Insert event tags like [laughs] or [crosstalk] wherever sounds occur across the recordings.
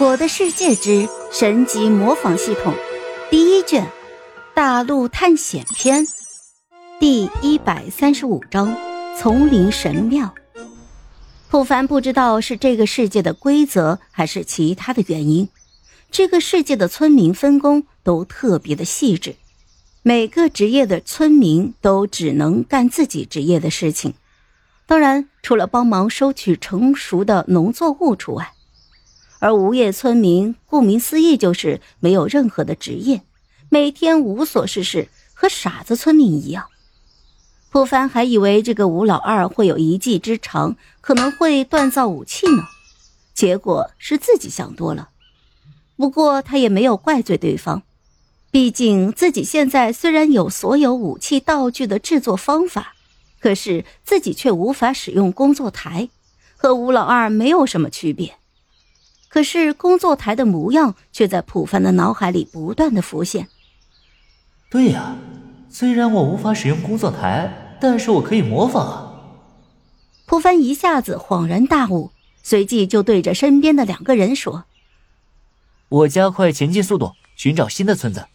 我的世界之神级模仿系统第一卷大陆探险篇第一百三十五章丛林神庙。普凡不知道是这个世界的规则，还是其他的原因，这个世界的村民分工都特别的细致，每个职业的村民都只能干自己职业的事情，当然除了帮忙收取成熟的农作物除外。而无业村民，顾名思义就是没有任何的职业，每天无所事事，和傻子村民一样。普凡还以为这个吴老二会有一技之长，可能会锻造武器呢，结果是自己想多了。不过他也没有怪罪对方，毕竟自己现在虽然有所有武器道具的制作方法，可是自己却无法使用工作台，和吴老二没有什么区别。可是工作台的模样却在普凡的脑海里不断的浮现。对呀，虽然我无法使用工作台，但是我可以模仿啊！普凡一下子恍然大悟，随即就对着身边的两个人说：“我加快前进速度，寻找新的村子。”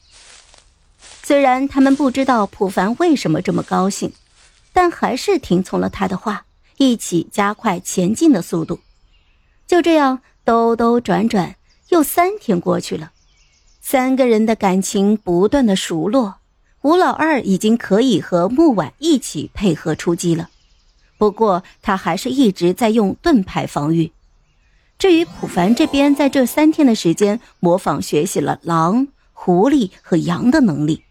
虽然他们不知道普凡为什么这么高兴，但还是听从了他的话，一起加快前进的速度。就这样。兜兜转转，又三天过去了，三个人的感情不断的熟络。吴老二已经可以和木婉一起配合出击了，不过他还是一直在用盾牌防御。至于普凡这边，在这三天的时间，模仿学习了狼、狐狸和羊的能力。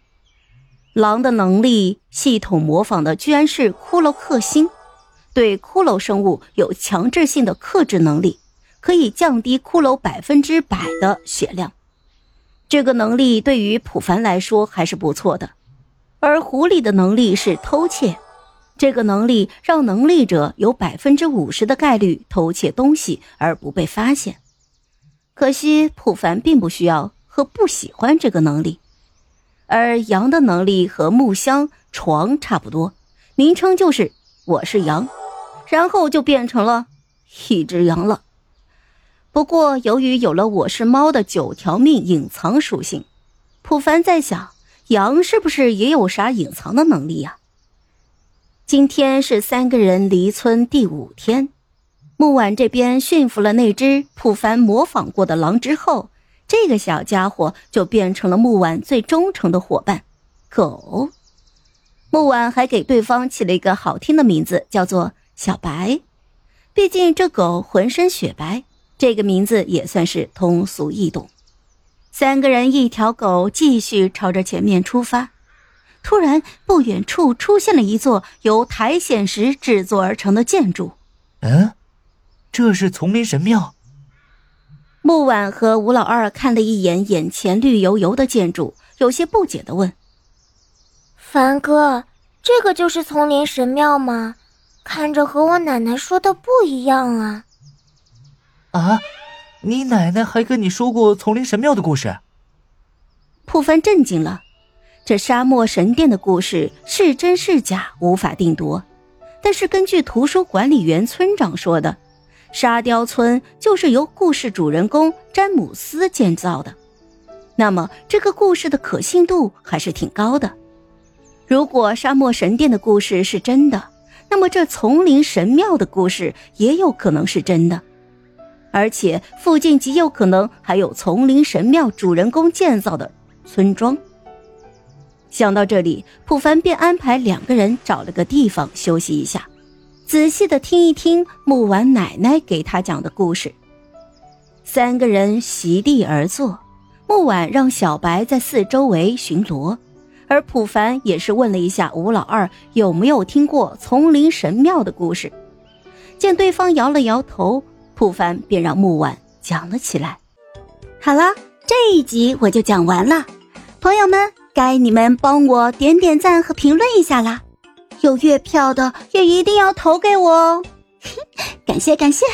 狼的能力系统模仿的居然是骷髅克星，对骷髅生物有强制性的克制能力。可以降低骷髅百分之百的血量，这个能力对于普凡来说还是不错的。而狐狸的能力是偷窃，这个能力让能力者有百分之五十的概率偷窃东西而不被发现。可惜普凡并不需要和不喜欢这个能力。而羊的能力和木箱、床差不多，名称就是我是羊，然后就变成了一只羊了。不过，由于有了我是猫的九条命隐藏属性，普凡在想，羊是不是也有啥隐藏的能力呀？今天是三个人离村第五天，木婉这边驯服了那只普凡模仿过的狼之后，这个小家伙就变成了木婉最忠诚的伙伴——狗。木婉还给对方起了一个好听的名字，叫做小白，毕竟这狗浑身雪白。这个名字也算是通俗易懂。三个人一条狗继续朝着前面出发。突然，不远处出现了一座由苔藓石制作而成的建筑。嗯，这是丛林神庙。木婉和吴老二看了一眼眼前绿油油的建筑，有些不解的问：“凡哥，这个就是丛林神庙吗？看着和我奶奶说的不一样啊。”啊！你奶奶还跟你说过丛林神庙的故事？普凡震惊了。这沙漠神殿的故事是真是假，无法定夺。但是根据图书管理员村长说的，沙雕村就是由故事主人公詹姆斯建造的，那么这个故事的可信度还是挺高的。如果沙漠神殿的故事是真的，那么这丛林神庙的故事也有可能是真的。而且附近极有可能还有丛林神庙主人公建造的村庄。想到这里，普凡便安排两个人找了个地方休息一下，仔细的听一听木婉奶奶给他讲的故事。三个人席地而坐，木婉让小白在四周围巡逻，而普凡也是问了一下吴老二有没有听过丛林神庙的故事。见对方摇了摇头。普凡便让木婉讲了起来。好了，这一集我就讲完了，朋友们，该你们帮我点点赞和评论一下啦！有月票的也一定要投给我哦，感 [laughs] 谢感谢。